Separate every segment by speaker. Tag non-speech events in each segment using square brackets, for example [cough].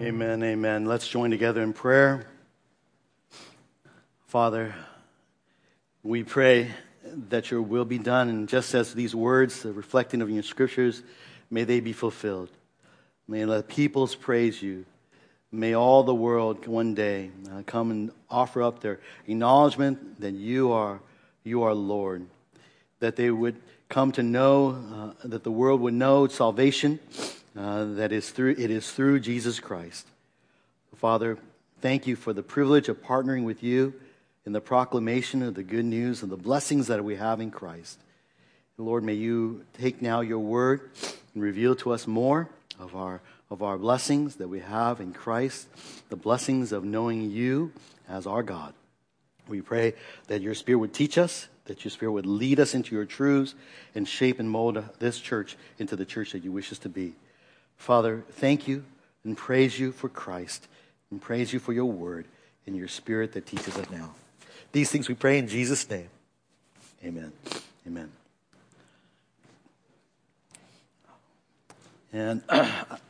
Speaker 1: Amen, amen. Let's join together in prayer. Father, we pray that your will be done, and just as these words, the reflecting of your scriptures, may they be fulfilled. May the peoples praise you. May all the world one day uh, come and offer up their acknowledgement that you are, you are Lord. That they would come to know, uh, that the world would know salvation, uh, that is through, it is through Jesus Christ. Father, thank you for the privilege of partnering with you in the proclamation of the good news and the blessings that we have in Christ. Lord, may you take now your word and reveal to us more of our of our blessings that we have in Christ, the blessings of knowing you as our God. We pray that your Spirit would teach us, that your Spirit would lead us into your truths, and shape and mold this church into the church that you wish us to be. Father, thank you and praise you for Christ, and praise you for your word and your Spirit that teaches us now. These things we pray in Jesus' name. Amen. Amen. And [clears throat]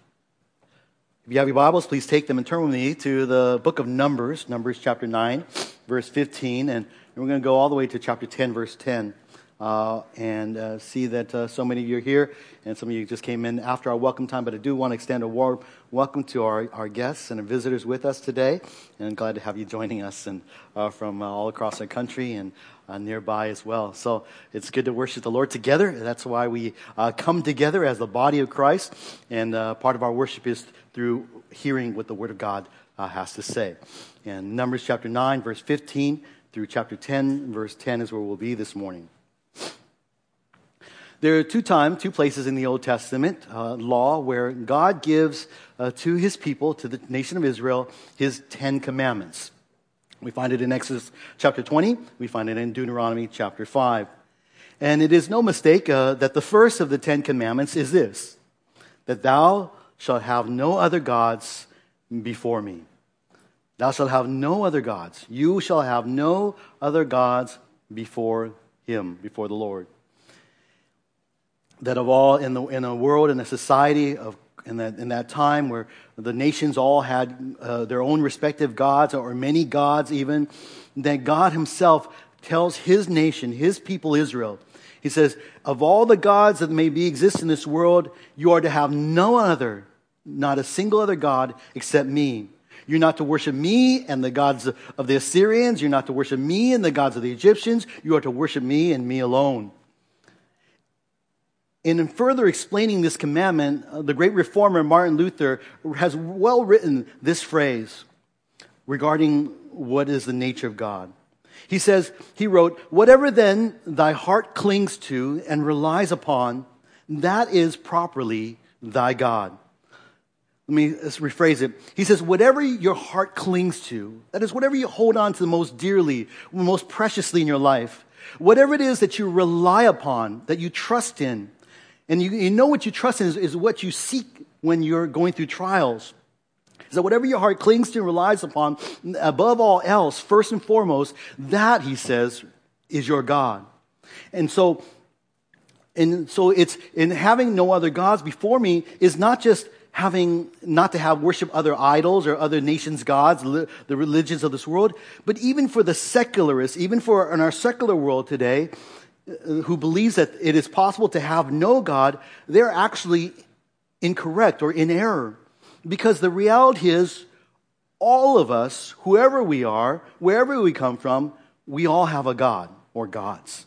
Speaker 1: If you have your Bibles, please take them and turn with me to the book of Numbers, Numbers chapter 9, verse 15. And we're going to go all the way to chapter 10, verse 10. Uh, and uh, see that uh, so many of you are here, and some of you just came in after our welcome time. But I do want to extend a warm welcome to our, our guests and our visitors with us today, and I'm glad to have you joining us and uh, from uh, all across our country and uh, nearby as well. So it's good to worship the Lord together. That's why we come together as the body of Christ, and part of our worship is through hearing what the Word of God has to say. And Numbers chapter 9, verse 15 through chapter 10, verse 10 is where we'll be this morning. There are two times, two places in the Old Testament uh, law where God gives uh, to his people, to the nation of Israel, his Ten Commandments. We find it in Exodus chapter 20. We find it in Deuteronomy chapter 5. And it is no mistake uh, that the first of the Ten Commandments is this that thou shalt have no other gods before me. Thou shalt have no other gods. You shall have no other gods before him, before the Lord. That of all in, the, in a world, in a society of in that, in that time where the nations all had uh, their own respective gods, or many gods even, that God Himself tells His nation, His people Israel, He says, Of all the gods that may be exist in this world, you are to have no other not a single other God except me. You're not to worship me and the gods of the Assyrians. You're not to worship me and the gods of the Egyptians. You are to worship me and me alone. And in further explaining this commandment, uh, the great reformer Martin Luther has well written this phrase regarding what is the nature of God. He says, he wrote, Whatever then thy heart clings to and relies upon, that is properly thy God. Let me rephrase it. He says, whatever your heart clings to, that is, whatever you hold on to the most dearly, most preciously in your life, whatever it is that you rely upon, that you trust in, and you, you know what you trust in is, is, what you seek when you're going through trials. Is that whatever your heart clings to and relies upon, above all else, first and foremost, that, he says, is your God. And so, and so it's in having no other gods before me is not just having not to have worship other idols or other nations' gods, the religions of this world, but even for the secularists, even for in our secular world today, who believes that it is possible to have no God, they're actually incorrect or in error. Because the reality is, all of us, whoever we are, wherever we come from, we all have a God or gods.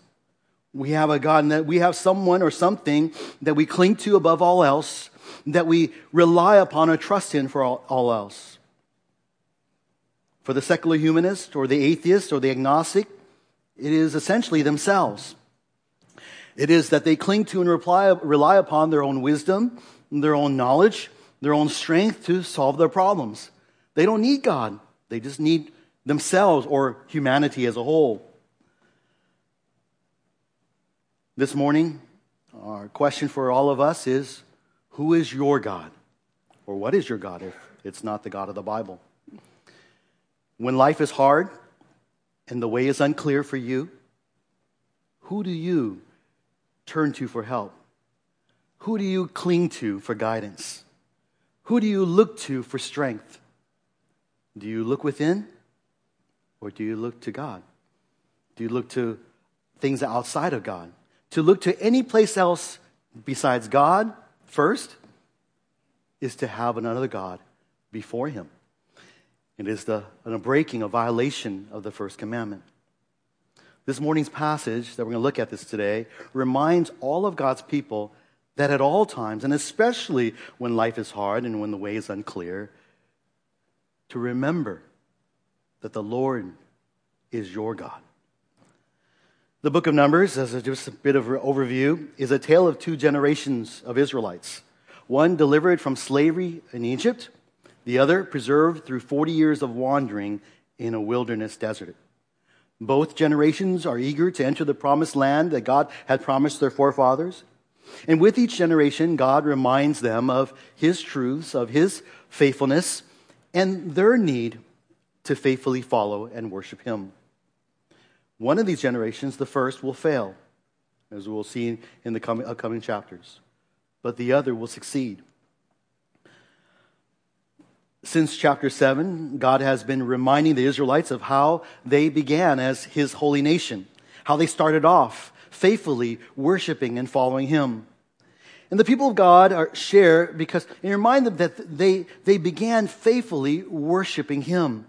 Speaker 1: We have a God and that we have someone or something that we cling to above all else that we rely upon or trust in for all, all else. For the secular humanist or the atheist or the agnostic, it is essentially themselves. It is that they cling to and rely, rely upon their own wisdom, their own knowledge, their own strength to solve their problems. They don't need God. They just need themselves or humanity as a whole. This morning, our question for all of us is who is your God? Or what is your God if it's not the God of the Bible? When life is hard and the way is unclear for you, who do you turn to for help? Who do you cling to for guidance? Who do you look to for strength? Do you look within or do you look to God? Do you look to things outside of God? To look to any place else besides God first is to have another God before Him. It is the, a breaking, a violation of the first commandment. This morning's passage that we're going to look at this today reminds all of God's people that at all times, and especially when life is hard and when the way is unclear, to remember that the Lord is your God. The book of Numbers, as a, just a bit of an overview, is a tale of two generations of Israelites. One delivered from slavery in Egypt, the other preserved through 40 years of wandering in a wilderness desert. Both generations are eager to enter the promised land that God had promised their forefathers. And with each generation, God reminds them of His truths, of His faithfulness, and their need to faithfully follow and worship Him. One of these generations, the first, will fail, as we'll see in the coming, upcoming chapters, but the other will succeed. Since chapter 7, God has been reminding the Israelites of how they began as His holy nation, how they started off faithfully worshiping and following Him. And the people of God are share because and remind them that they, they began faithfully worshiping Him.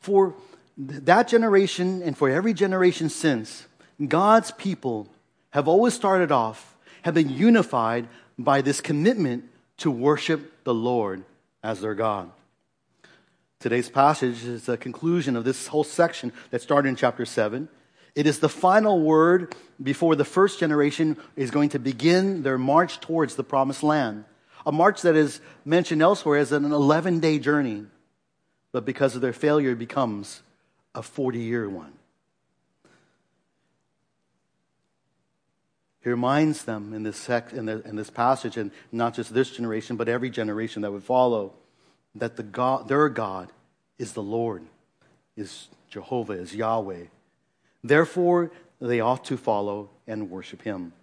Speaker 1: For that generation and for every generation since, God's people have always started off, have been unified by this commitment to worship the Lord as their God. Today's passage is the conclusion of this whole section that started in chapter 7. It is the final word before the first generation is going to begin their march towards the promised land. A march that is mentioned elsewhere as an 11 day journey, but because of their failure, it becomes a 40 year one. He reminds them in this, in, the, in this passage, and not just this generation, but every generation that would follow, that the God, their God is the Lord, is Jehovah, is Yahweh. Therefore, they ought to follow and worship him.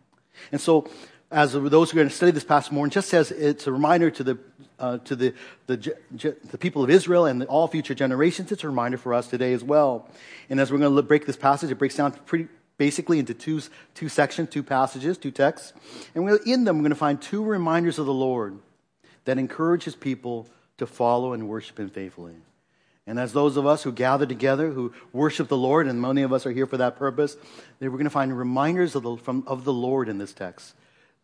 Speaker 1: And so, as those who are going to study this passage more, just as it's a reminder to the uh, to the, the, the, people of Israel and all future generations, it's a reminder for us today as well. And as we're going to break this passage, it breaks down pretty basically into two, two sections, two passages, two texts. And in them, we're going to find two reminders of the Lord that encourage his people to follow and worship him faithfully. And as those of us who gather together, who worship the Lord, and many of us are here for that purpose, we're going to find reminders of the, from, of the Lord in this text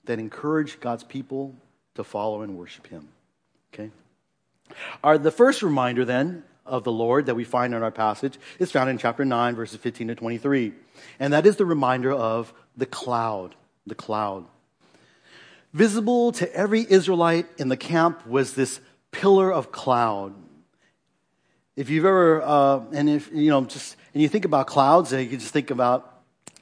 Speaker 1: that encourage God's people to follow and worship him. Okay? Our, the first reminder then of the Lord that we find in our passage is found in chapter 9, verses 15 to 23. And that is the reminder of the cloud. The cloud. Visible to every Israelite in the camp was this pillar of cloud. If you've ever, uh, and if, you know, just, and you think about clouds, you can just think about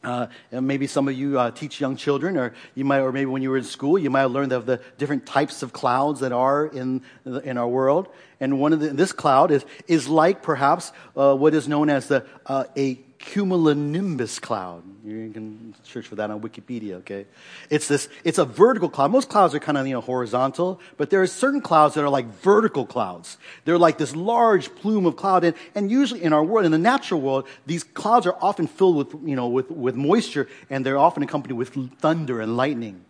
Speaker 1: uh, maybe some of you uh, teach young children, or you might, or maybe when you were in school, you might have learned of the different types of clouds that are in in our world. And one of the, this cloud is is like perhaps uh, what is known as the uh, a cumulonimbus cloud. You can search for that on Wikipedia, okay? It's this, it's a vertical cloud. Most clouds are kind of, you know, horizontal, but there are certain clouds that are like vertical clouds. They're like this large plume of cloud. And, and usually in our world, in the natural world, these clouds are often filled with, you know, with, with moisture and they're often accompanied with thunder and lightning.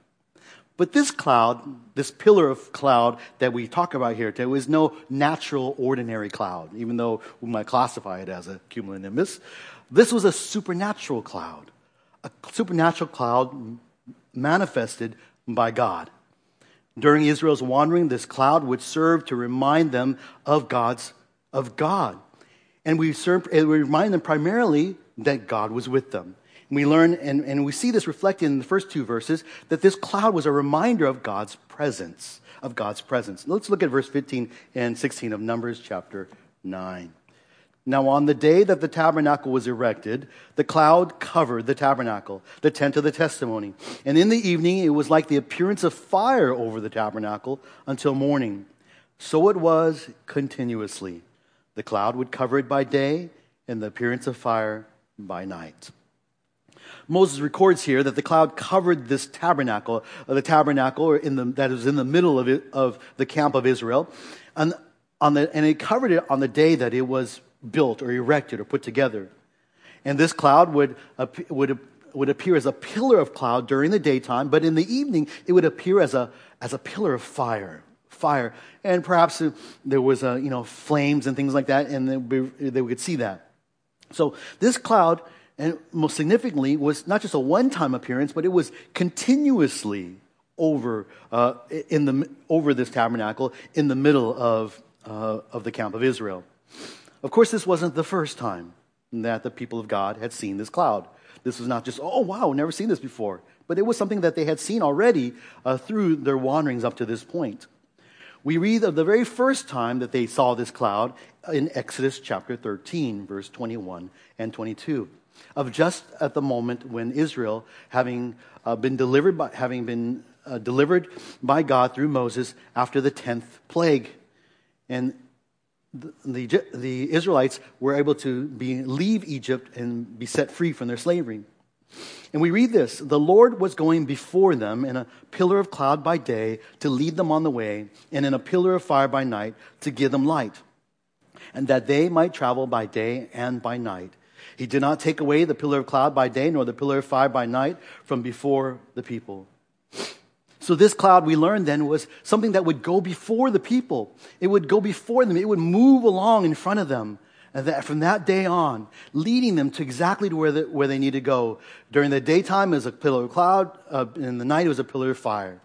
Speaker 1: But this cloud, this pillar of cloud that we talk about here today, was no natural, ordinary cloud, even though we might classify it as a cumulonimbus. This was a supernatural cloud, a supernatural cloud manifested by God. During Israel's wandering, this cloud would serve to remind them of God's of God. And we serve, it would remind them primarily that God was with them. And we learn, and, and we see this reflected in the first two verses, that this cloud was a reminder of God's presence, of God's presence. Let's look at verse 15 and 16 of Numbers chapter 9. Now, on the day that the tabernacle was erected, the cloud covered the tabernacle, the tent of the testimony. And in the evening, it was like the appearance of fire over the tabernacle until morning. So it was continuously. The cloud would cover it by day, and the appearance of fire by night. Moses records here that the cloud covered this tabernacle, uh, the tabernacle in the, that is in the middle of, it, of the camp of Israel, and, on the, and it covered it on the day that it was built or erected or put together. And this cloud would, would, would appear as a pillar of cloud during the daytime, but in the evening it would appear as a, as a pillar of fire. Fire, and perhaps there was a, you know flames and things like that, and they, they could see that. So this cloud and most significantly was not just a one-time appearance, but it was continuously over uh, in the over this tabernacle in the middle of uh, of the camp of Israel. Of course, this wasn't the first time that the people of God had seen this cloud. This was not just oh wow, never seen this before, but it was something that they had seen already uh, through their wanderings up to this point. We read of the very first time that they saw this cloud in Exodus chapter 13, verse 21 and 22 of just at the moment when Israel, having uh, been delivered by, having been uh, delivered by God through Moses after the tenth plague, and the, the, the Israelites were able to be, leave Egypt and be set free from their slavery. And we read this The Lord was going before them in a pillar of cloud by day to lead them on the way, and in a pillar of fire by night to give them light, and that they might travel by day and by night. He did not take away the pillar of cloud by day, nor the pillar of fire by night from before the people. So, this cloud we learned then was something that would go before the people. It would go before them, it would move along in front of them. And that from that day on, leading them to exactly to where, the, where they need to go. During the daytime, it was a pillar of cloud, uh, in the night, it was a pillar of fire.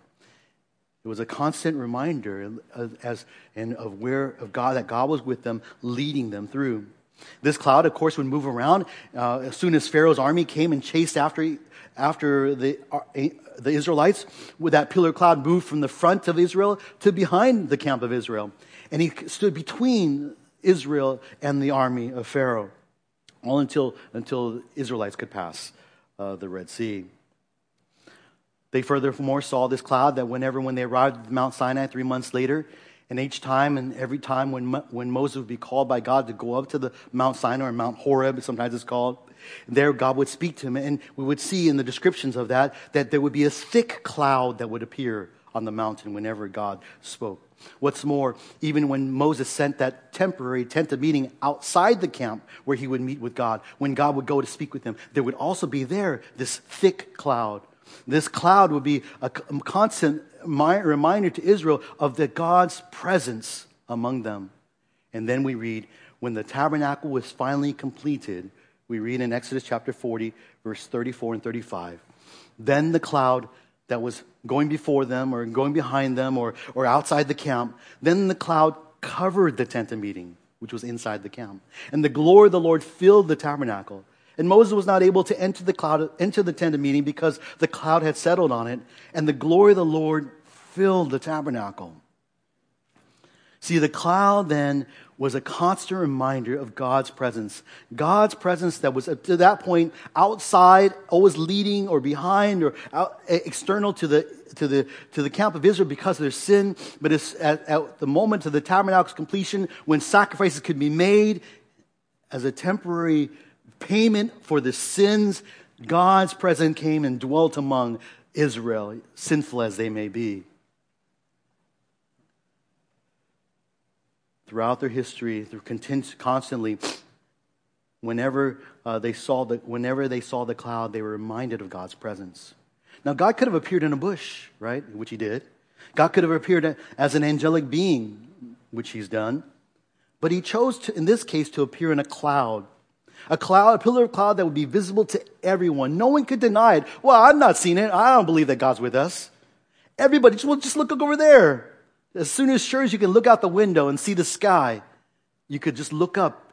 Speaker 1: It was a constant reminder as, and of where of God that God was with them, leading them through. This cloud, of course, would move around uh, as soon as Pharaoh's army came and chased after, after the, uh, the Israelites. With that pillar cloud moved from the front of Israel to behind the camp of Israel. And he stood between Israel and the army of Pharaoh, all until, until Israelites could pass uh, the Red Sea. They furthermore saw this cloud that whenever, when they arrived at Mount Sinai three months later, and each time and every time when, when Moses would be called by God to go up to the Mount Sinai or Mount Horeb, sometimes it's called, there God would speak to him. And we would see in the descriptions of that that there would be a thick cloud that would appear on the mountain whenever God spoke. What's more, even when Moses sent that temporary tent of meeting outside the camp where he would meet with God, when God would go to speak with him, there would also be there this thick cloud. This cloud would be a constant reminder to Israel of the God's presence among them. And then we read, when the tabernacle was finally completed, we read in Exodus chapter 40, verse 34 and 35. Then the cloud that was going before them or going behind them or, or outside the camp, then the cloud covered the tent of meeting, which was inside the camp. And the glory of the Lord filled the tabernacle. And Moses was not able to enter the cloud, enter the tent of meeting because the cloud had settled on it, and the glory of the Lord filled the tabernacle. See, the cloud then was a constant reminder of God's presence. God's presence that was to that point outside, always leading or behind or out, external to the, to, the, to the camp of Israel because of their sin. But at, at the moment of the tabernacle's completion when sacrifices could be made as a temporary payment for the sins, God's presence came and dwelt among Israel, sinful as they may be. Throughout their history, through constantly, whenever uh, they saw the whenever they saw the cloud, they were reminded of God's presence. Now, God could have appeared in a bush, right? Which He did. God could have appeared as an angelic being, which He's done. But He chose, to, in this case, to appear in a cloud a cloud, a pillar of cloud that would be visible to everyone. No one could deny it. Well, I've not seen it. I don't believe that God's with us. Everybody, just, well, just look over there. As soon as sure as you can look out the window and see the sky, you could just look up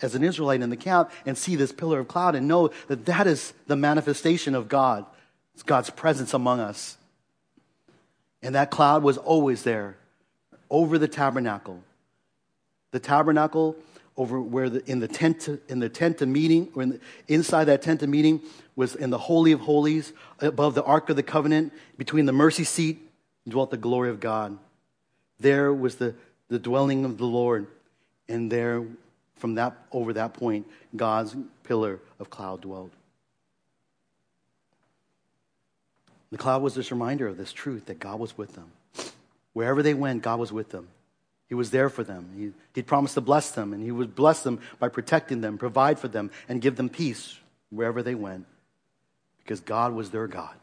Speaker 1: as an Israelite in the camp and see this pillar of cloud and know that that is the manifestation of God. It's God's presence among us. And that cloud was always there over the tabernacle. The tabernacle over where the, in the tent in the tent of meeting or in the, inside that tent of meeting was in the holy of holies above the ark of the covenant between the mercy seat dwelt the glory of god there was the, the dwelling of the lord and there from that over that point god's pillar of cloud dwelled The cloud was this reminder of this truth that God was with them. Wherever they went, God was with them. He was there for them. He, he promised to bless them, and He would bless them by protecting them, provide for them, and give them peace wherever they went because God was their God.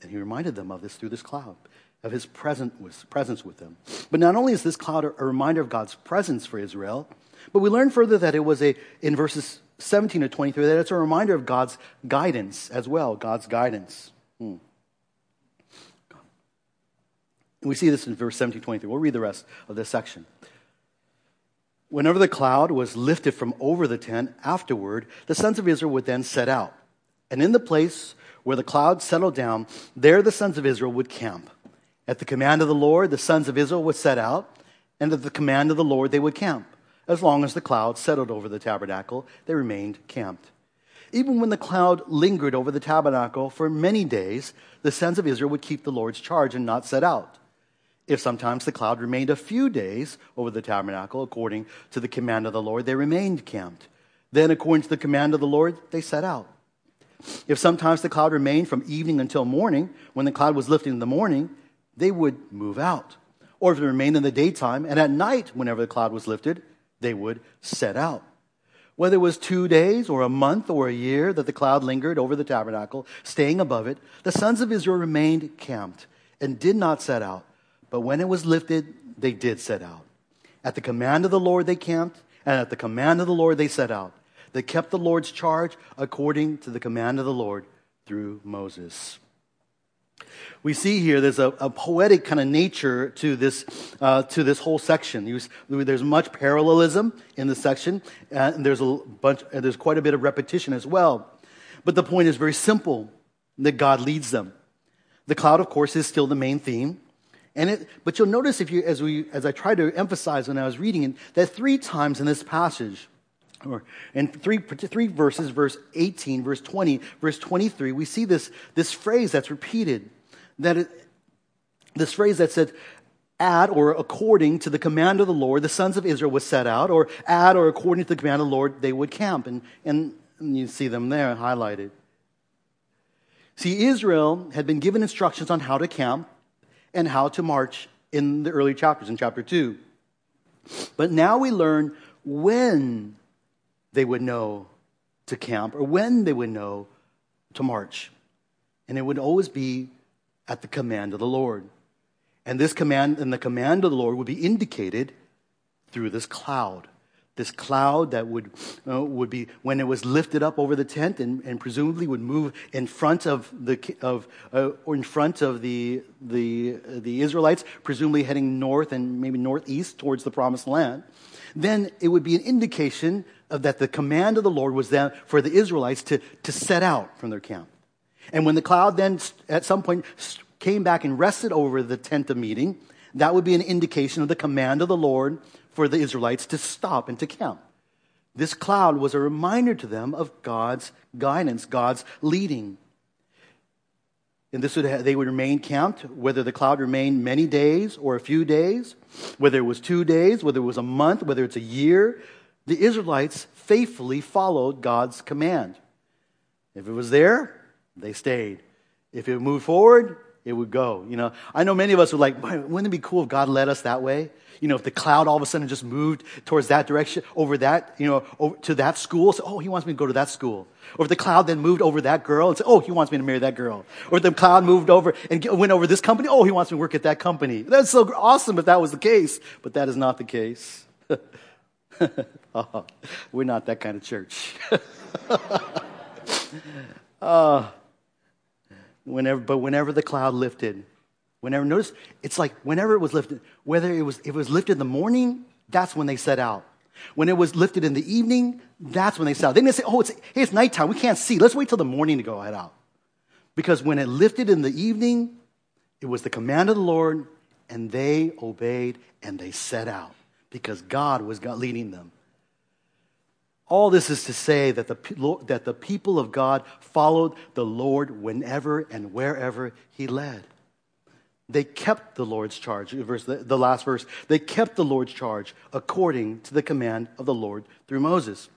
Speaker 1: And He reminded them of this through this cloud, of His presence with them. But not only is this cloud a reminder of God's presence for Israel, but we learn further that it was a, in verses 17 to 23, that it's a reminder of God's guidance as well, God's guidance. Hmm. We see this in verse 17 23. We'll read the rest of this section. Whenever the cloud was lifted from over the tent, afterward, the sons of Israel would then set out. And in the place where the cloud settled down, there the sons of Israel would camp. At the command of the Lord, the sons of Israel would set out, and at the command of the Lord, they would camp. As long as the cloud settled over the tabernacle, they remained camped. Even when the cloud lingered over the tabernacle for many days, the sons of Israel would keep the Lord's charge and not set out. If sometimes the cloud remained a few days over the tabernacle, according to the command of the Lord, they remained camped. Then, according to the command of the Lord, they set out. If sometimes the cloud remained from evening until morning, when the cloud was lifted in the morning, they would move out. Or if it remained in the daytime, and at night, whenever the cloud was lifted, they would set out. Whether it was two days or a month or a year that the cloud lingered over the tabernacle, staying above it, the sons of Israel remained camped and did not set out but when it was lifted, they did set out. At the command of the Lord, they camped, and at the command of the Lord, they set out. They kept the Lord's charge according to the command of the Lord through Moses. We see here there's a, a poetic kind of nature to this, uh, to this whole section. There's much parallelism in this section, and there's, a bunch, there's quite a bit of repetition as well. But the point is very simple that God leads them. The cloud, of course, is still the main theme. And it, but you'll notice if you, as, we, as I tried to emphasize when I was reading it, that three times in this passage, or in three, three verses, verse 18, verse 20, verse 23, we see this, this phrase that's repeated. That it, this phrase that said, at or according to the command of the Lord, the sons of Israel would set out, or at or according to the command of the Lord, they would camp. And, and, you see them there highlighted. See, Israel had been given instructions on how to camp and how to march in the early chapters, in chapter 2. But now we learn when they would know to camp or when they would know to march. And it would always be at the command of the Lord. And this command and the command of the Lord would be indicated through this cloud this cloud that would, uh, would be, when it was lifted up over the tent and, and presumably would move in front of the, of, uh, or in front of the, the, the Israelites, presumably heading north and maybe northeast towards the promised land, then it would be an indication of that the command of the Lord was then for the Israelites to, to set out from their camp. And when the cloud then at some point came back and rested over the tent of meeting, that would be an indication of the command of the Lord for the Israelites to stop and to camp. This cloud was a reminder to them of God's guidance, God's leading. And this would have, they would remain camped, whether the cloud remained many days or a few days, whether it was two days, whether it was a month, whether it's a year. The Israelites faithfully followed God's command. If it was there, they stayed. If it moved forward, it would go. You know, I know many of us would like, wouldn't it be cool if God led us that way? You know, if the cloud all of a sudden just moved towards that direction, over that, you know, to that school, so, oh, he wants me to go to that school. Or if the cloud then moved over that girl and said, oh, he wants me to marry that girl. Or if the cloud moved over and went over this company, oh, he wants me to work at that company. That's so awesome if that was the case, but that is not the case. oh, [laughs] we're not that kind of church. [laughs] uh, whenever, but whenever the cloud lifted, Whenever, notice, it's like whenever it was lifted, whether it was, if it was lifted in the morning, that's when they set out. When it was lifted in the evening, that's when they set out. They didn't say, oh, it's, hey, it's nighttime. We can't see. Let's wait till the morning to go head out. Because when it lifted in the evening, it was the command of the Lord, and they obeyed and they set out because God was leading them. All this is to say that the, that the people of God followed the Lord whenever and wherever He led. They kept the Lord's charge. Verse, the, last verse. They kept the Lord's charge according to the command of the Lord through Moses.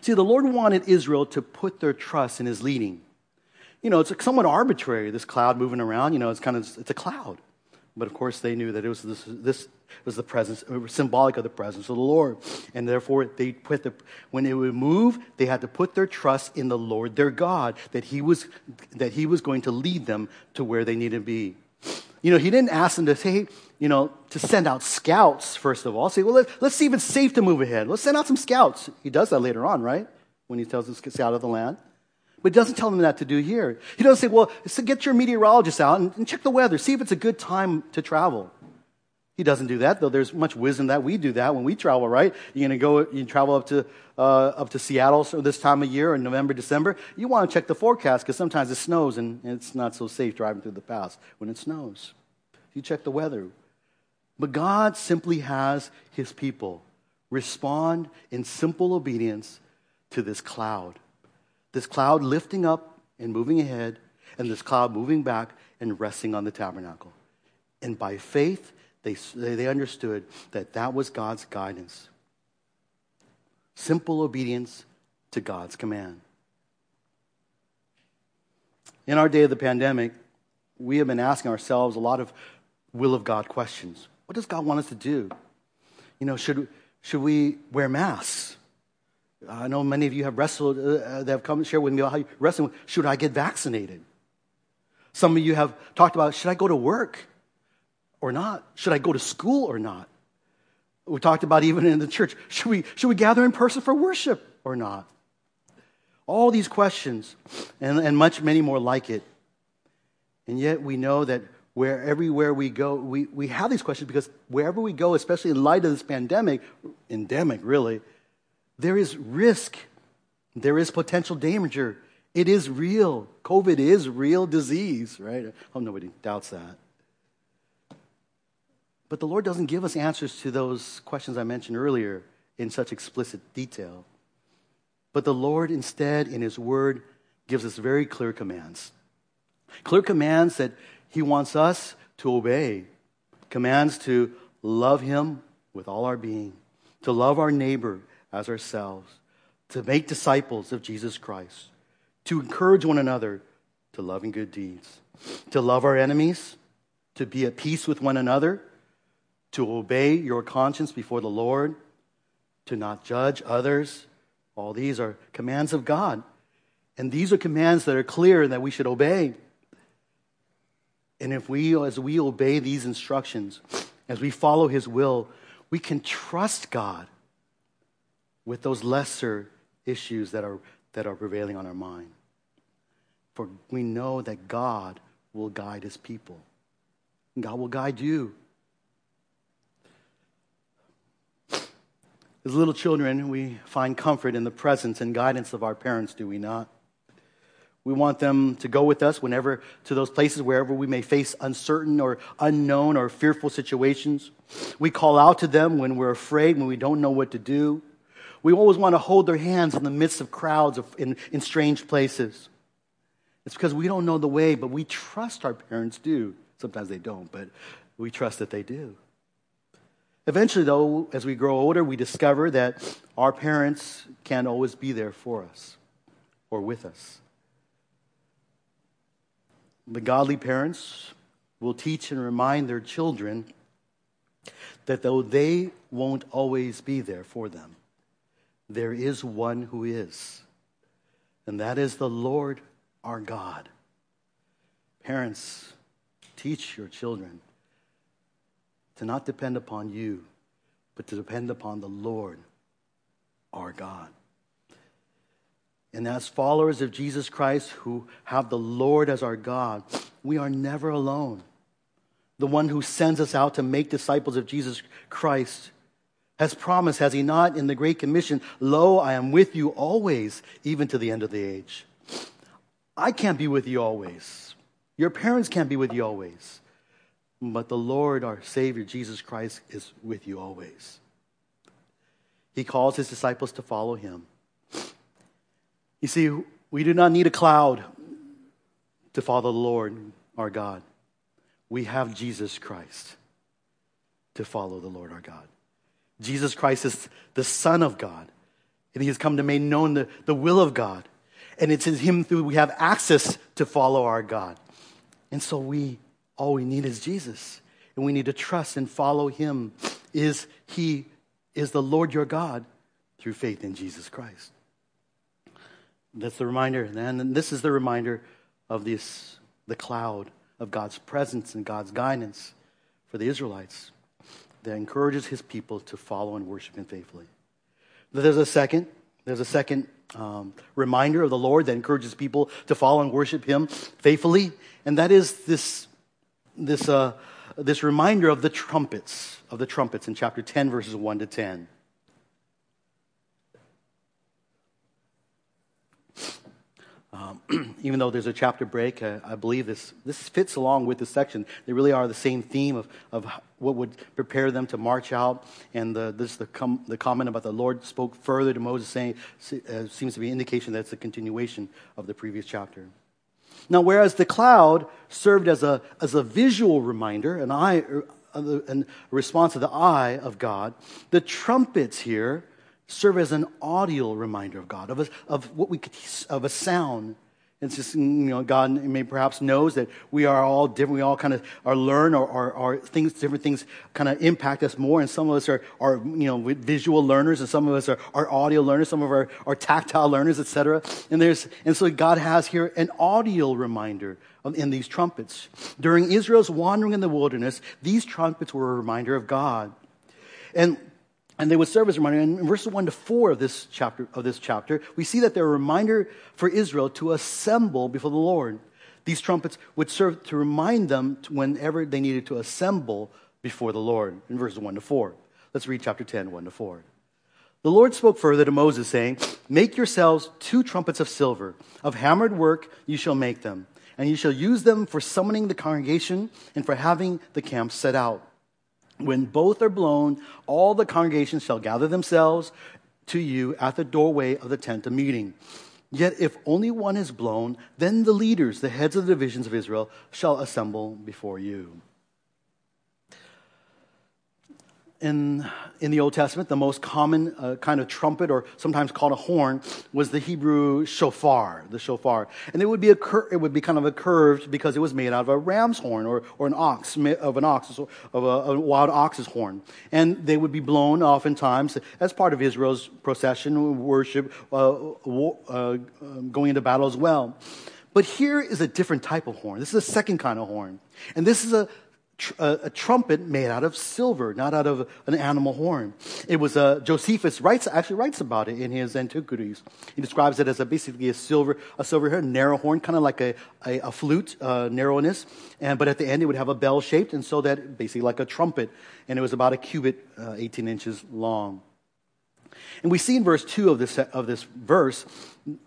Speaker 1: See, the Lord wanted Israel to put their trust in his leading. you know, it's somewhat arbitrary, this cloud moving around. You know, it's kind of, it's a cloud. But of course, they knew that it was this, this was the presence, symbolic of the presence of the Lord. And therefore, they put the, when it would move, they had to put their trust in the Lord, their God, that he was, that he was going to lead them to where they needed to be. You know, he didn't ask them to say, you know, to send out scouts, first of all. Say, well, let, us see if it's safe to move ahead. Let's send out some scouts. He does that later on, right? When he tells us to get out of the land. But he doesn't tell them that to do here. He doesn't say, well, so get your meteorologist out and, and check the weather, see if it's a good time to travel. He doesn't do that, though there's much wisdom that we do that when we travel, right? You're going to go, you travel up to, uh, up to Seattle so this time of year in November, December. You want to check the forecast because sometimes it snows and it's not so safe driving through the pass when it snows. You check the weather. But God simply has his people respond in simple obedience to this cloud. This cloud lifting up and moving ahead, and this cloud moving back and resting on the tabernacle. And by faith, they, they understood that that was God's guidance. Simple obedience to God's command. In our day of the pandemic, we have been asking ourselves a lot of will of God questions. What does God want us to do? You know, should, should we wear masks? I know many of you have wrestled, uh, that have come and shared with me about how you wrestling. Should I get vaccinated? Some of you have talked about, should I go to work? Or not? Should I go to school or not? We talked about even in the church, should we, should we gather in person for worship or not? All these questions and, and much, many more like it. And yet we know that where everywhere we go, we, we have these questions because wherever we go, especially in light of this pandemic, endemic really, there is risk. There is potential danger. It is real. COVID is real disease, right? Oh, nobody doubts that. But the Lord doesn't give us answers to those questions I mentioned earlier in such explicit detail. But the Lord, instead, in His Word, gives us very clear commands. Clear commands that He wants us to obey. Commands to love Him with all our being, to love our neighbor as ourselves, to make disciples of Jesus Christ, to encourage one another to love and good deeds, to love our enemies, to be at peace with one another to obey your conscience before the Lord, to not judge others. All these are commands of God. And these are commands that are clear and that we should obey. And if we, as we obey these instructions, as we follow His will, we can trust God with those lesser issues that are, that are prevailing on our mind. For we know that God will guide His people. God will guide you. As little children, we find comfort in the presence and guidance of our parents, do we not? We want them to go with us whenever to those places wherever we may face uncertain or unknown or fearful situations. We call out to them when we're afraid, when we don't know what to do. We always want to hold their hands in the midst of crowds of, in, in strange places. It's because we don't know the way, but we trust our parents do. Sometimes they don't, but we trust that they do. Eventually, though, as we grow older, we discover that our parents can't always be there for us or with us. The godly parents will teach and remind their children that though they won't always be there for them, there is one who is, and that is the Lord our God. Parents, teach your children to not depend upon you, but to depend upon the Lord, our God. And as followers of Jesus Christ who have the Lord as our God, we are never alone. The one who sends us out to make disciples of Jesus Christ has promised, has he not, in the Great Commission, Lo, I am with you always, even to the end of the age. I can't be with you always. Your parents can't be with you always. But the Lord, our Savior, Jesus Christ, is with you always. He calls his disciples to follow him. You see, we do not need a cloud to follow the Lord, our God. We have Jesus Christ to follow the Lord, our God. Jesus Christ is the Son of God, and he has come to make known the, the will of God. And it's in Him through we have access to follow our God. And so we, all we need is Jesus. And we need to trust and follow Him. Is He is the Lord your God through faith in Jesus Christ. That's the reminder. And this is the reminder of this, the cloud of God's presence and God's guidance for the Israelites that encourages his people to follow and worship him faithfully. There's a second, there's a second um, reminder of the Lord that encourages people to follow and worship him faithfully, and that is this, this, uh, this reminder of the trumpets, of the trumpets in chapter 10, verses 1 to 10. Um, [clears throat] even though there's a chapter break, uh, I believe this, this fits along with this section. They really are the same theme of, of what would prepare them to march out. And the, this the, com, the comment about the Lord spoke further to Moses, saying, uh, seems to be an indication that it's a continuation of the previous chapter. Now, whereas the cloud served as a, as a visual reminder, an eye, uh, a response to the eye of God, the trumpets here serve as an audio reminder of God, of, a, of what we could, of a sound. It's just, you know, God may perhaps knows that we are all different. We all kind of are learn or, or, or things, different things kind of impact us more. And some of us are, are you know, visual learners and some of us are, are audio learners. Some of us are, are tactile learners, etc. And there's, and so God has here an audio reminder in these trumpets. During Israel's wandering in the wilderness, these trumpets were a reminder of God. And and they would serve as a reminder. And in verses 1 to 4 of this chapter, of this chapter, we see that they're a reminder for Israel to assemble before the Lord. These trumpets would serve to remind them to whenever they needed to assemble before the Lord in verses 1 to 4. Let's read chapter 10, 1 to 4. The Lord spoke further to Moses, saying, Make yourselves two trumpets of silver. Of hammered work you shall make them, and you shall use them for summoning the congregation and for having the camp set out. When both are blown, all the congregation shall gather themselves to you at the doorway of the tent of meeting. Yet if only one is blown, then the leaders, the heads of the divisions of Israel, shall assemble before you. In, in the Old Testament, the most common uh, kind of trumpet, or sometimes called a horn, was the Hebrew shofar, the shofar. And it would be, a cur- it would be kind of a curved because it was made out of a ram's horn or, or an ox, of an ox, of a, a wild ox's horn. And they would be blown oftentimes as part of Israel's procession, worship, uh, uh, going into battle as well. But here is a different type of horn. This is a second kind of horn. And this is a a, a, trumpet made out of silver, not out of an animal horn. It was uh, Josephus writes actually writes about it in his Antiquities. He describes it as a, basically a silver a silver hair, narrow horn, kind of like a, a, a flute uh, narrowness, and but at the end it would have a bell shaped, and so that basically like a trumpet, and it was about a cubit, uh, 18 inches long. And we see in verse 2 of this, of this verse,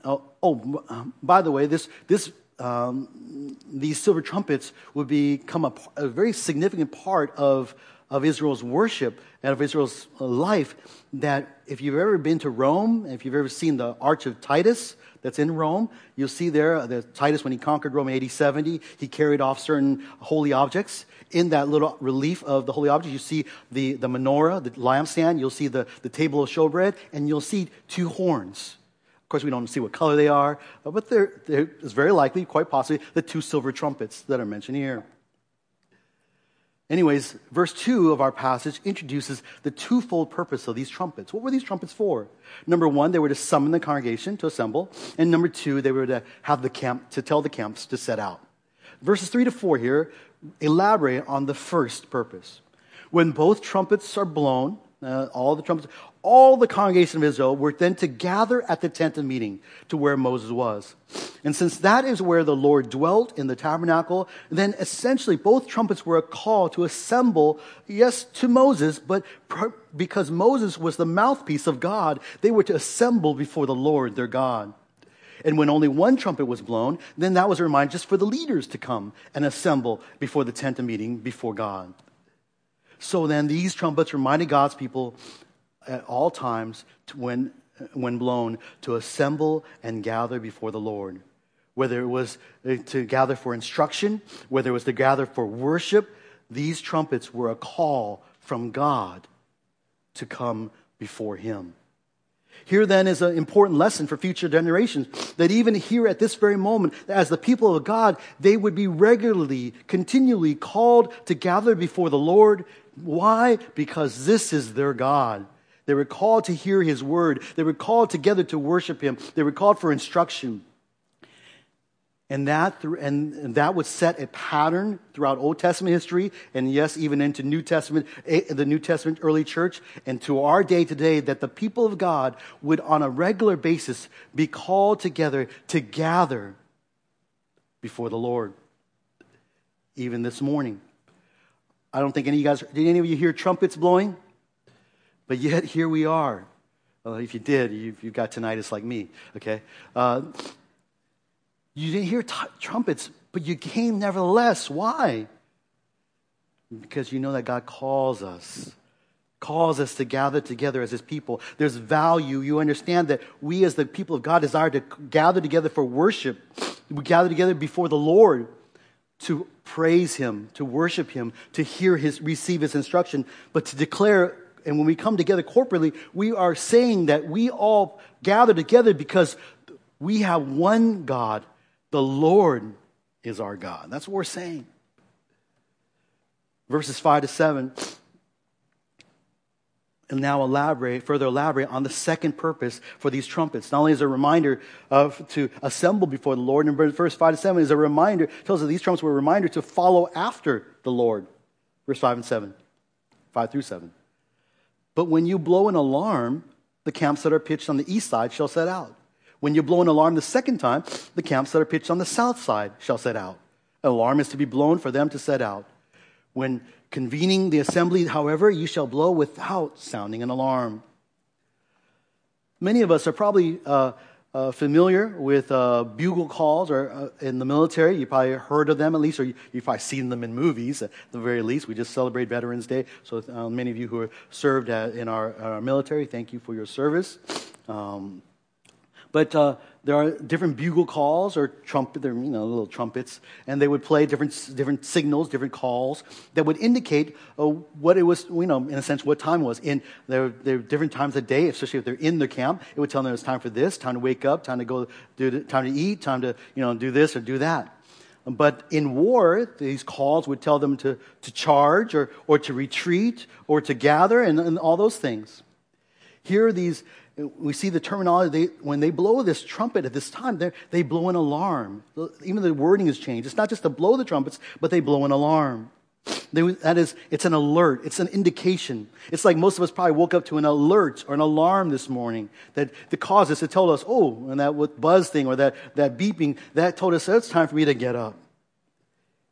Speaker 1: oh, oh by the way, this, this um, these silver trumpets would become a, a, very significant part of, of Israel's worship and of Israel's life. That if you've ever been to Rome, if you've ever seen the Arch of Titus that's in Rome, you'll see there uh, that Titus, when he conquered Rome in AD 70, he carried off certain holy objects. In that little relief of the holy object, you see the, the menorah, the lampstand, you'll see the, the table of showbread, and you'll see two horns of course, we don't see what color they are, uh, but there is very likely, quite possibly, the two silver trumpets that are mentioned here. Anyways, verse 2 of our passage introduces the twofold purpose of these trumpets. What were these trumpets for? Number one, they were to summon the congregation to assemble. And number two, they were to have the camp, to tell the camps to set out. Verses 3 to 4 here elaborate on the first purpose. When both trumpets are blown, uh, all the trumpets, all the congregation of Israel were then to gather at the tent of meeting to where Moses was. And since that is where the Lord dwelt in the tabernacle, then essentially both trumpets were a call to assemble, yes, to Moses, but because Moses was the mouthpiece of God, they were to assemble before the Lord their God. And when only one trumpet was blown, then that was a reminder just for the leaders to come and assemble before the tent of meeting before God. So then these trumpets reminded God's people at all times when, when blown to assemble and gather before the Lord. Whether it was uh, to gather for instruction, whether it was to gather for worship, these trumpets were a call from God to come before Him. Here then is an important lesson for future generations that even here at this very moment, as the people of God, they would be regularly, continually called to gather before the Lord. Why? Because this is their God. They were called to hear his word. They were called together to worship him. They were called for instruction. And that, and that would set a pattern throughout Old Testament history, and yes, even into New Testament, eh, the New Testament early church, and to our day today, that the people of God would on a regular basis be called together to gather before the Lord. Even this morning. I don't think any of you guys, did any of you hear trumpets blowing? But yet here we are. Well, if you did, you've, you've got tinnitus like me, okay? Uh, you didn't hear t- trumpets, but you came nevertheless. Why? Because you know that God calls us, calls us to gather together as His people. There's value. You understand that we, as the people of God, desire to gather together for worship. We gather together before the Lord to praise Him, to worship Him, to hear His, receive His instruction, but to declare. And when we come together corporately, we are saying that we all gather together because we have one God the Lord is our God. That's what we're saying. Verses 5 to 7. And now elaborate, further elaborate on the second purpose for these trumpets. Not only is a reminder of to assemble before the Lord, in verse 5 to 7 is a reminder, tells us these trumpets were a reminder to follow after the Lord. Verse 5 and 7. 5 through 7. But when you blow an alarm, the camps that are pitched on the east side shall set out. When you blow an alarm the second time, the camps that are pitched on the south side shall set out. An alarm is to be blown for them to set out. When convening the assembly, however, you shall blow without sounding an alarm. Many of us are probably uh, uh, familiar with uh, bugle calls or uh, in the military. You probably heard of them at least, or you, have probably seen them in movies at the very least. We just celebrate Veterans Day. So, uh, many of you who served at, in our, our, military, thank you for your service. Um, but uh, there are different bugle calls or trumpet, they're, you know, little trumpets, and they would play different, different signals, different calls that would indicate uh, what it was, you know, in a sense, what time it was. In there, there are different times of day, especially if they're in the camp. It would tell them it's time for this, time to wake up, time to go, do, time to eat, time to, you know, do this or do that. But in war, these calls would tell them to, to charge or, or to retreat or to gather and, and all those things. Here, these we see the terminology, they, when they blow this trumpet at this time, they blow an alarm. Even the wording has changed. It's not just to blow the trumpets, but they blow an alarm. They, that is, it's an alert. It's an indication. It's like most of us probably woke up to an alert or an alarm this morning that, that caused us to tell us, oh, and that buzz thing or that, that beeping, that told us it's time for me to get up.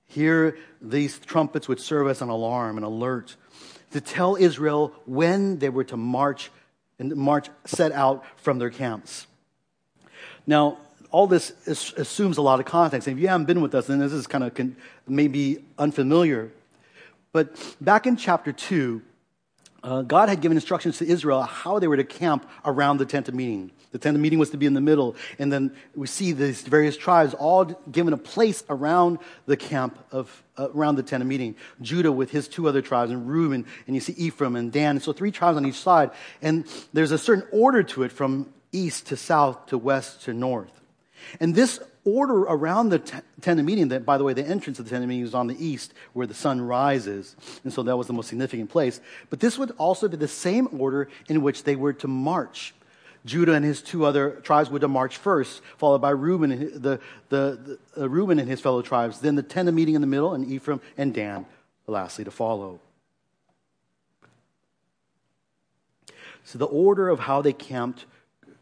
Speaker 1: Here, these trumpets would serve as an alarm, an alert, to tell Israel when they were to march and march set out from their camps. Now, all this is, assumes a lot of context. And if you haven't been with us, then this is kind of con- maybe unfamiliar. But back in chapter 2, uh, God had given instructions to Israel how they were to camp around the tent of meeting. The tent of meeting was to be in the middle. And then we see these various tribes all given a place around the camp of, uh, around the tent of meeting. Judah with his two other tribes, and Reuben, and you see Ephraim and Dan. So three tribes on each side. And there's a certain order to it from east to south to west to north. And this order around the tent of meeting, that, by the way, the entrance of the tent of meeting is on the east where the sun rises. And so that was the most significant place. But this would also be the same order in which they were to march. Judah and his two other tribes were to march first, followed by Reuben and the, the, the uh, Reuben and his fellow tribes. Then the tent of meeting in the middle, and Ephraim and Dan, lastly, to follow. So the order of how they camped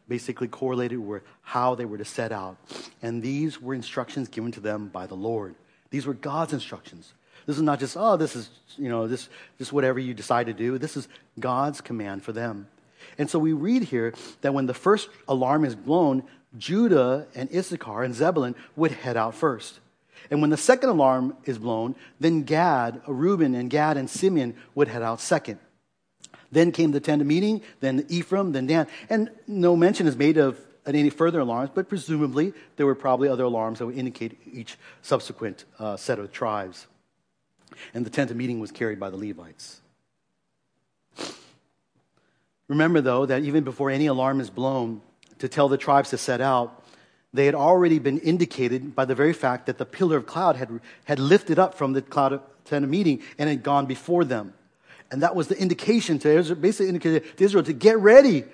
Speaker 1: basically correlated with how they were to set out. And these were instructions given to them by the Lord. These were God's instructions. This is not just, oh, this is, you know, this, just whatever you decide to do. This is God's command for them. And so we read here that when the first alarm is blown, Judah and Issachar and Zebulun would head out first. And when the second alarm is blown, then Gad, Reuben, and Gad and Simeon would head out second. Then came the tent of meeting, then Ephraim, then Dan. And no mention is made of any further alarms, but presumably there were probably other alarms that would indicate each subsequent uh, set of tribes. And the tent of meeting was carried by the Levites. Remember, though, that even before any alarm is blown to tell the tribes to set out, they had already been indicated by the very fact that the pillar of cloud had, had lifted up from the cloud tent of meeting and had gone before them. And that was the indication to Israel, basically indicated to Israel to get ready.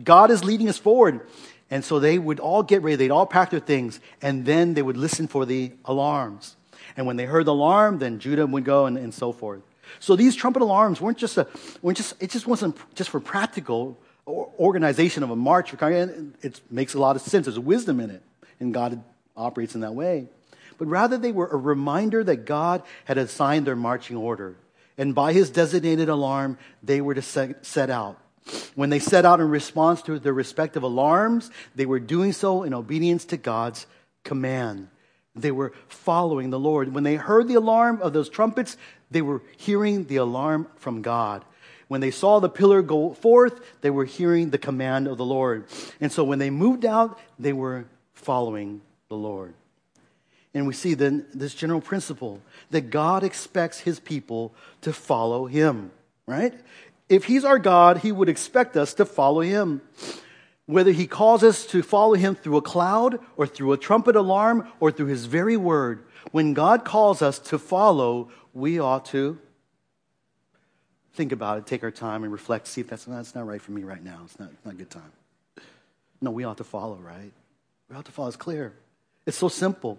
Speaker 1: God is leading us forward. And so they would all get ready. They'd all pack their things. And then they would listen for the alarms. And when they heard the alarm, then Judah would go and, and so forth. So these trumpet alarms weren't just a, weren't just, it just wasn't just for practical organization of a march. It makes a lot of sense. There's wisdom in it. And God operates in that way. But rather, they were a reminder that God had assigned their marching order. And by his designated alarm, they were to set, set out. When they set out in response to their respective alarms, they were doing so in obedience to God's command. They were following the Lord. When they heard the alarm of those trumpets, they were hearing the alarm from God. When they saw the pillar go forth, they were hearing the command of the Lord. And so when they moved out, they were following the Lord. And we see then this general principle that God expects his people to follow him, right? If he's our God, he would expect us to follow him. Whether he calls us to follow him through a cloud or through a trumpet alarm or through his very word, when God calls us to follow, we ought to think about it, take our time and reflect, see if that's, that's not right for me right now. It's not, not a good time. No, we ought to follow, right? We ought to follow. It's clear. It's so simple.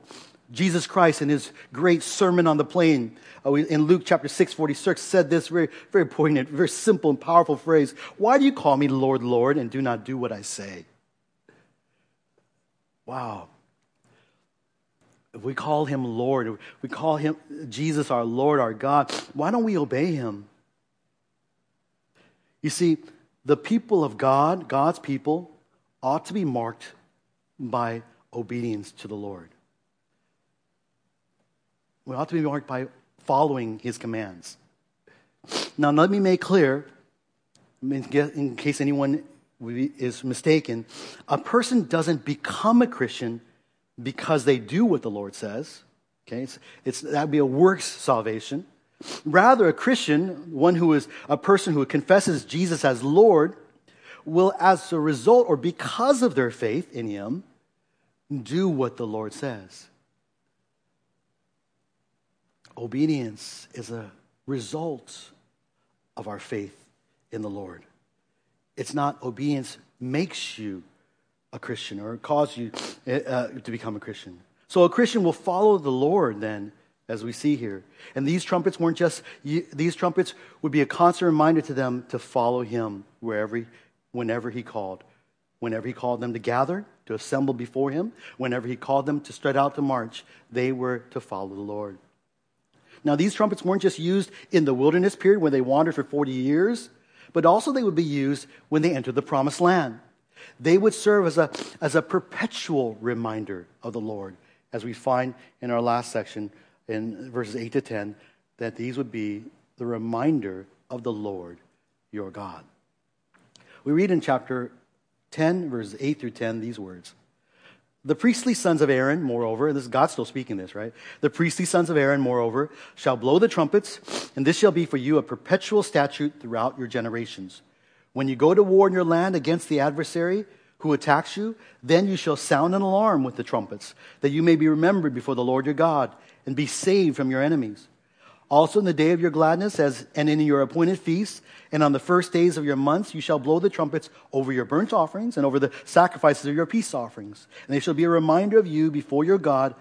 Speaker 1: Jesus Christ in his great sermon on the plain uh, in Luke chapter 6, 46 said this very, very poignant, very simple and powerful phrase. Why do you call me Lord, Lord, and do not do what I say? Wow. If we call him Lord, we call him Jesus our Lord, our God, why don't we obey him? You see, the people of God, God's people, ought to be marked by obedience to the Lord. We ought to be marked by following his commands. Now, let me make clear, in case anyone is mistaken, a person doesn't become a Christian because they do what the Lord says. Okay, it's, it's that'd be a works salvation. Rather, a Christian, one who is a person who confesses Jesus as Lord, will, as a result or because of their faith in Him, do what the Lord says. Obedience is a result of our faith in the Lord. It's not obedience makes you a Christian or cause you uh, to become a Christian. So a Christian will follow the Lord then, as we see here. And these trumpets weren't just, these trumpets would be a constant reminder to them to follow him wherever, he, whenever he called. Whenever he called them to gather, to assemble before him, whenever he called them to straight out to march, they were to follow the Lord. Now, these trumpets weren't just used in the wilderness period when they wandered for 40 years, but also they would be used when they entered the promised land. They would serve as a, as a perpetual reminder of the Lord, as we find in our last section in verses 8 to 10, that these would be the reminder of the Lord your God. We read in chapter 10, verses 8 through 10, these words. The priestly sons of Aaron, moreover, this is God still speaking this, right? The priestly sons of Aaron, moreover, shall blow the trumpets, and this shall be for you a perpetual statute throughout your generations. When you go to war in your land against the adversary who attacks you, then you shall sound an alarm with the trumpets, that you may be remembered before the Lord your God, and be saved from your enemies. Also, in the day of your gladness, as, and in your appointed feasts, and on the first days of your months, you shall blow the trumpets over your burnt offerings and over the sacrifices of your peace offerings. And they shall be a reminder of you before your God.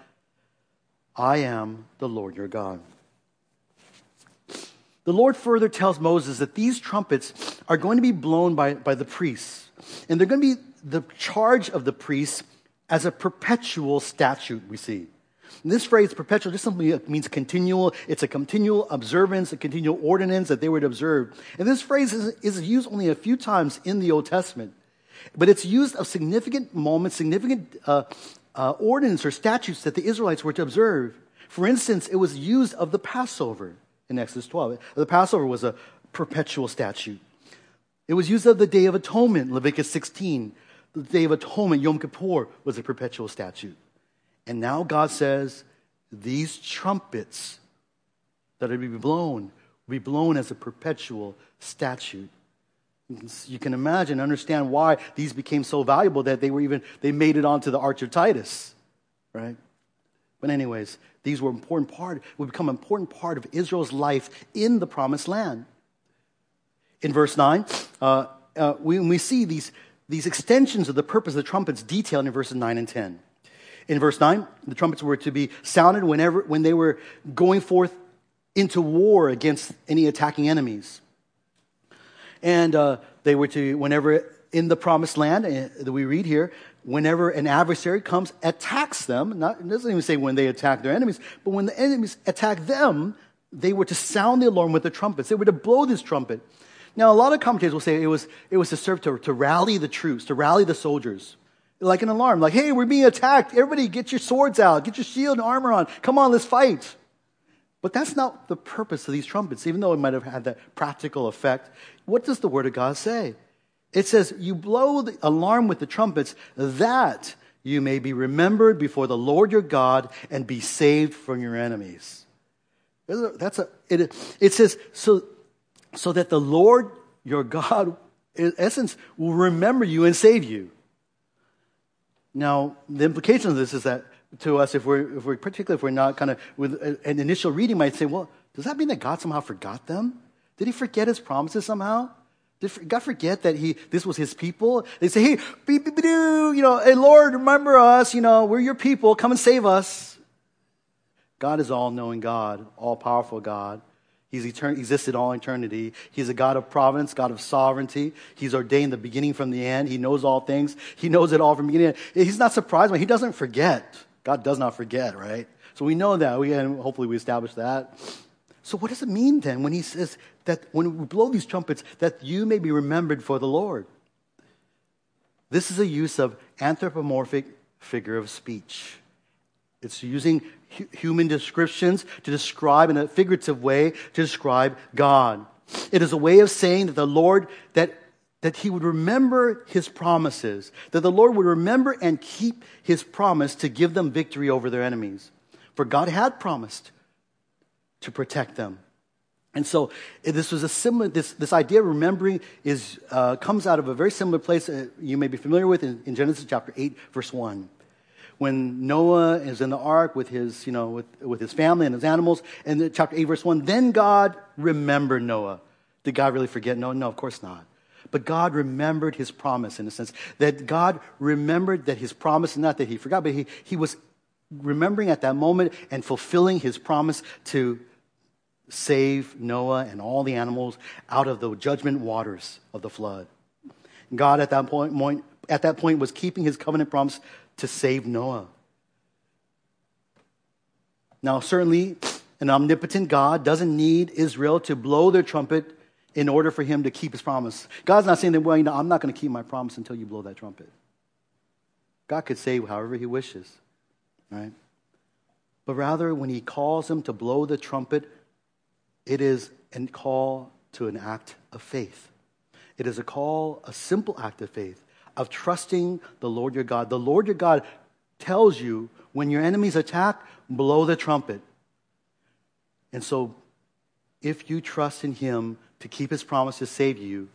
Speaker 1: I am the Lord your God. The Lord further tells Moses that these trumpets are going to be blown by, by the priests. And they're going to be the charge of the priests as a perpetual statute, we see. And this phrase, perpetual, just simply means continual. It's a continual observance, a continual ordinance that they would observe. And this phrase is, is used only a few times in the Old Testament. But it's used of significant moments, significant uh, uh, ordinance or statutes that the Israelites were to observe. For instance, it was used of the Passover in Exodus 12. The Passover was a perpetual statute. It was used of the Day of Atonement, Leviticus 16. The Day of Atonement, Yom Kippur, was a perpetual statute. And now God says, these trumpets that are to be blown will be blown as a perpetual statute. You can imagine, understand why these became so valuable that they were even, they made it onto the Arch of Titus, right? But anyways, these were important part, would become an important part of Israel's life in the promised land. In verse 9, uh, uh, we, we see these, these extensions of the purpose of the trumpets detailed in verses 9 and 10. In verse 9, the trumpets were to be sounded whenever, when they were going forth into war against any attacking enemies. And uh, they were to, whenever in the promised land uh, that we read here, whenever an adversary comes, attacks them, not, it doesn't even say when they attack their enemies, but when the enemies attack them, they were to sound the alarm with the trumpets. They were to blow this trumpet. Now, a lot of commentators will say it was, it was to serve to, to rally the troops, to rally the soldiers. Like an alarm, like, hey, we're being attacked. Everybody get your swords out, get your shield and armor on. Come on, let's fight. But that's not the purpose of these trumpets, even though it might have had that practical effect. What does the Word of God say? It says, You blow the alarm with the trumpets that you may be remembered before the Lord your God and be saved from your enemies. That's a, it, it says, so, so that the Lord your God, in essence, will remember you and save you. Now, the implication of this is that to us, if we're, if we're particularly if we're not kind of with an initial reading, might say, well, does that mean that God somehow forgot them? Did he forget his promises somehow? God forget that he this was his people? They say, hey, beep, beep, doo, you know, hey Lord, remember us, you know, we're your people, come and save us. God is all knowing God, all powerful God. He's etern- existed all eternity. He's a God of providence, God of sovereignty. He's ordained the beginning from the end. He knows all things. He knows it all from beginning. He's not surprised when he doesn't forget. God does not forget, right? So we know that. We, and hopefully we establish that. So what does it mean then when he says that when we blow these trumpets, that you may be remembered for the Lord? This is a use of anthropomorphic figure of speech. It's using hu- human descriptions to describe in a figurative way to describe God. It is a way of saying that the Lord, that that he would remember his promises, that the Lord would remember and keep his promise to give them victory over their enemies. For God had promised to protect them. And so this was a similar, this, this idea of remembering is, uh, comes out of a very similar place uh, you may be familiar with in, in, Genesis chapter 8, verse 1. When Noah is in the ark with his, you know, with, with his family and his animals, and chapter 8, verse 1, then God remembered Noah. Did God really forget Noah? No, of course not. But God remembered his promise in a sense. That God remembered that his promise, not that he forgot, but he, he was remembering at that moment and fulfilling his promise to save Noah and all the animals out of the judgment waters of the flood. God at that point, at that point was keeping his covenant promise to save Noah. Now, certainly, an omnipotent God doesn't need Israel to blow their trumpet in order for him to keep his promise. God's not saying that, well, you know, I'm not going to keep my promise until you blow that trumpet. God could say however he wishes, right? But rather, when he calls him to blow the trumpet, it is a call to an act of faith. It is a call, a simple act of faith, of trusting the Lord your God. The Lord your God tells you when your enemies attack, blow the trumpet. And so, if you trust in him to keep his promise to save you,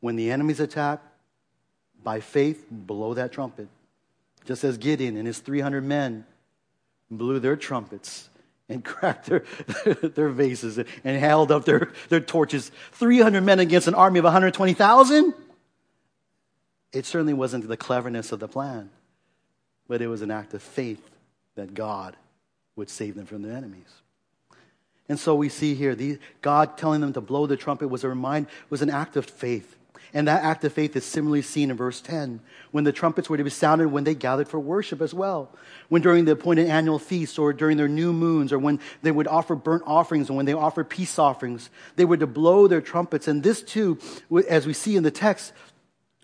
Speaker 1: when the enemies attack, by faith, blow that trumpet. Just as Gideon and his 300 men blew their trumpets and cracked their, [laughs] their vases and held up their, their torches. 300 men against an army of 120,000? It certainly wasn't the cleverness of the plan, but it was an act of faith that God would save them from their enemies. And so we see here, the, God telling them to blow the trumpet was a remind, was an act of faith. And that act of faith is similarly seen in verse 10, when the trumpets were to be sounded when they gathered for worship as well. When during the appointed annual feasts or during their new moons or when they would offer burnt offerings and when they offered peace offerings, they were to blow their trumpets. And this too, as we see in the text,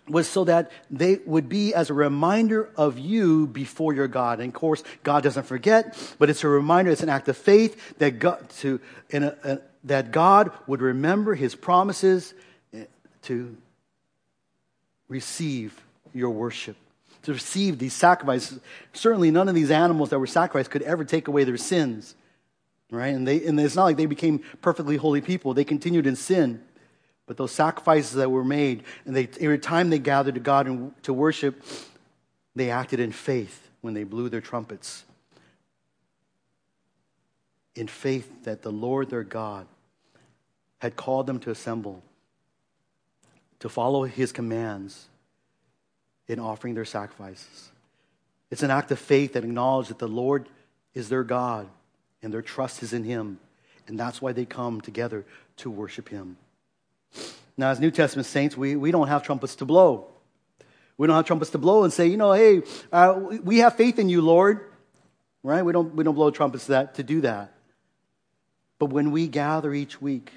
Speaker 1: was so that they would be as a reminder of you before your God. And of course, God doesn't forget, but it's a reminder, it's an act of faith that God, to, a, a, that God would remember his promises eh, to receive your worship, to receive these sacrifices. Certainly, none of these animals that were sacrificed could ever take away their sins, right? And, they, and it's not like they became perfectly holy people, they continued in sin. But those sacrifices that were made, and they, every time they gathered to God and to worship, they acted in faith when they blew their trumpets. In faith that the Lord their God had called them to assemble, to follow his commands in offering their sacrifices. It's an act of faith that acknowledges that the Lord is their God and their trust is in him. And that's why they come together to worship him. Now, as New Testament saints, we, we don't have trumpets to blow. We don't have trumpets to blow and say, you know, hey, uh, we have faith in you, Lord. Right? We don't, we don't blow trumpets that, to do that. But when we gather each week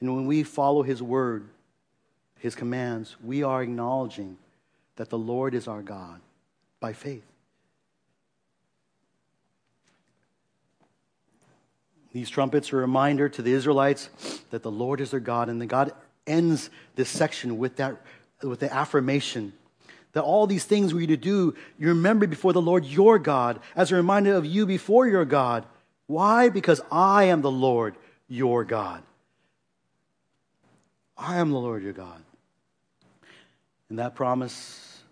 Speaker 1: and when we follow his word, his commands, we are acknowledging that the Lord is our God by faith. These trumpets are a reminder to the Israelites that the Lord is their God, and then God ends this section with that with the affirmation that all these things were you to do, you remember before the Lord your God as a reminder of you before your God. Why? Because I am the Lord your God. I am the Lord your God. And that promise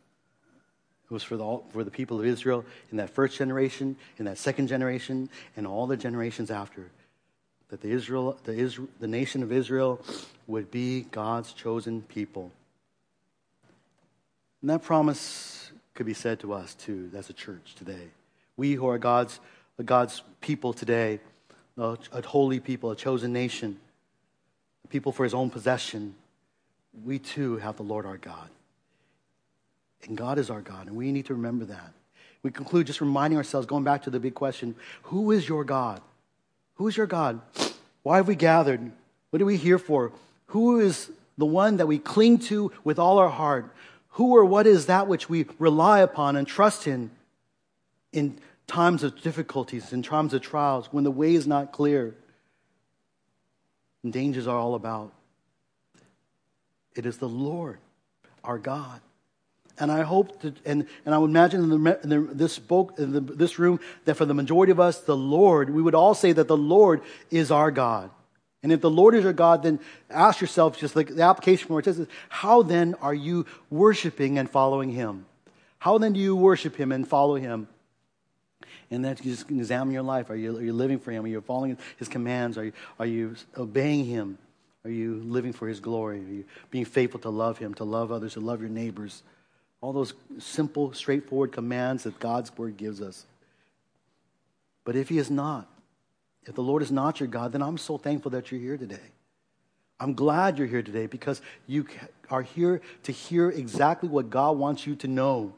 Speaker 1: was for the, for the people of Israel in that first generation, in that second generation, and all the generations after. That the, Israel, the, Israel, the nation of Israel would be God's chosen people. And that promise could be said to us too, as a church today. We who are God's, God's people today, a, a holy people, a chosen nation, a people for his own possession, we too have the Lord our God. And God is our God, and we need to remember that. We conclude just reminding ourselves, going back to the big question who is your God? Who is your God? Why have we gathered? What are we here for? Who is the one that we cling to with all our heart? Who or what is that which we rely upon and trust in in times of difficulties, in times of trials, when the way is not clear and dangers are all about? It is the Lord, our God. And I hope that, and, and I would imagine in, the, in the, this book, in the, this room, that for the majority of us, the Lord, we would all say that the Lord is our God. And if the Lord is your God, then ask yourself, just like the application for it says, how then are you worshiping and following Him? How then do you worship Him and follow Him? And then you just examine your life. Are you, are you living for Him? Are you following His commands? Are you, are you obeying Him? Are you living for His glory? Are you being faithful to love Him, to love others, to love your neighbors? All those simple, straightforward commands that God's word gives us. But if He is not, if the Lord is not your God, then I'm so thankful that you're here today. I'm glad you're here today because you are here to hear exactly what God wants you to know.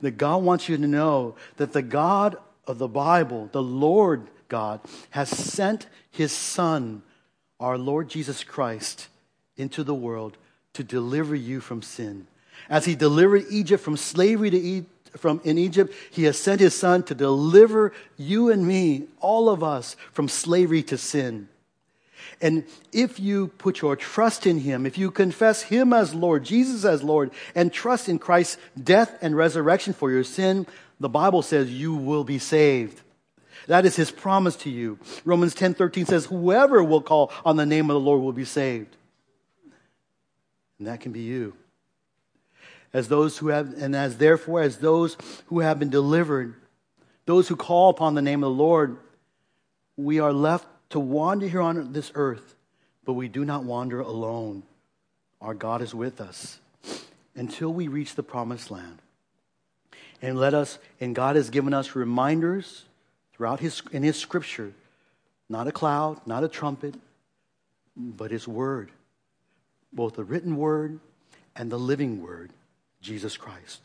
Speaker 1: That God wants you to know that the God of the Bible, the Lord God, has sent his Son, our Lord Jesus Christ, into the world to deliver you from sin. As he delivered Egypt from slavery to e- from in Egypt, he has sent his son to deliver you and me, all of us, from slavery to sin. And if you put your trust in him, if you confess him as Lord, Jesus as Lord, and trust in Christ's death and resurrection for your sin, the Bible says you will be saved. That is his promise to you. Romans 10 13 says, Whoever will call on the name of the Lord will be saved. And that can be you as those who have, and as therefore as those who have been delivered, those who call upon the name of the Lord, we are left to wander here on this earth, but we do not wander alone. Our God is with us until we reach the promised land. And let us, and God has given us reminders throughout his, in his scripture, not a cloud, not a trumpet, but his word, both the written word and the living word Jesus Christ.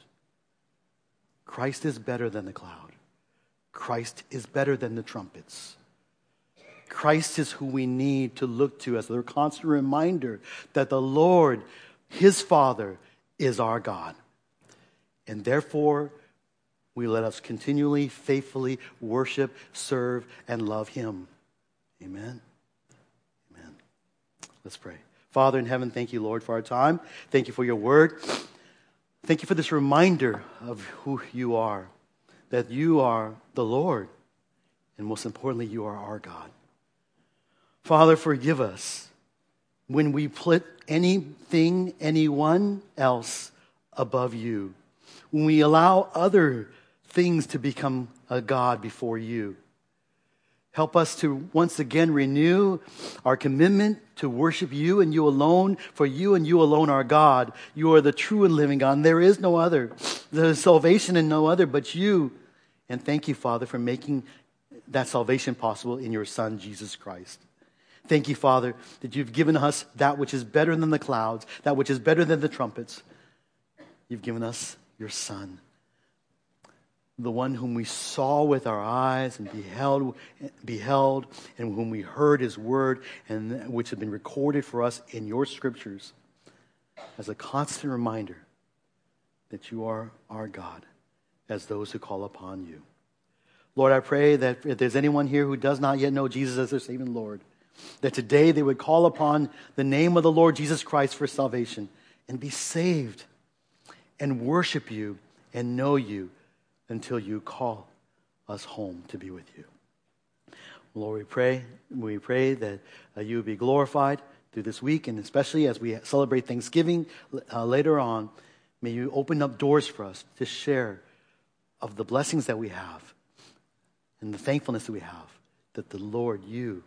Speaker 1: Christ is better than the cloud. Christ is better than the trumpets. Christ is who we need to look to as a constant reminder that the Lord, his Father, is our God. And therefore, we let us continually, faithfully worship, serve, and love him. Amen. Amen. Let's pray. Father in heaven, thank you, Lord, for our time. Thank you for your word. Thank you for this reminder of who you are, that you are the Lord, and most importantly, you are our God. Father, forgive us when we put anything, anyone else above you, when we allow other things to become a God before you. Help us to once again renew our commitment to worship you and you alone, for you and you alone are God. You are the true and living God. And there is no other. There is salvation in no other but you. And thank you, Father, for making that salvation possible in your Son, Jesus Christ. Thank you, Father, that you've given us that which is better than the clouds, that which is better than the trumpets. You've given us your Son, the one whom we saw with our eyes and beheld, beheld and whom we heard his word, and which has been recorded for us in your scriptures as a constant reminder that you are our God as those who call upon you. Lord, I pray that if there's anyone here who does not yet know Jesus as their saving Lord, that today they would call upon the name of the Lord Jesus Christ for salvation and be saved and worship you and know you until you call us home to be with you. Lord, we pray, we pray that uh, you be glorified through this week, and especially as we celebrate Thanksgiving uh, later on, may you open up doors for us to share of the blessings that we have and the thankfulness that we have that the Lord, you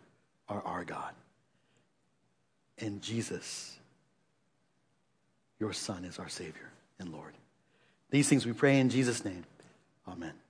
Speaker 1: are our God. And Jesus, your Son, is our Savior and Lord. These things we pray in Jesus' name. Amen.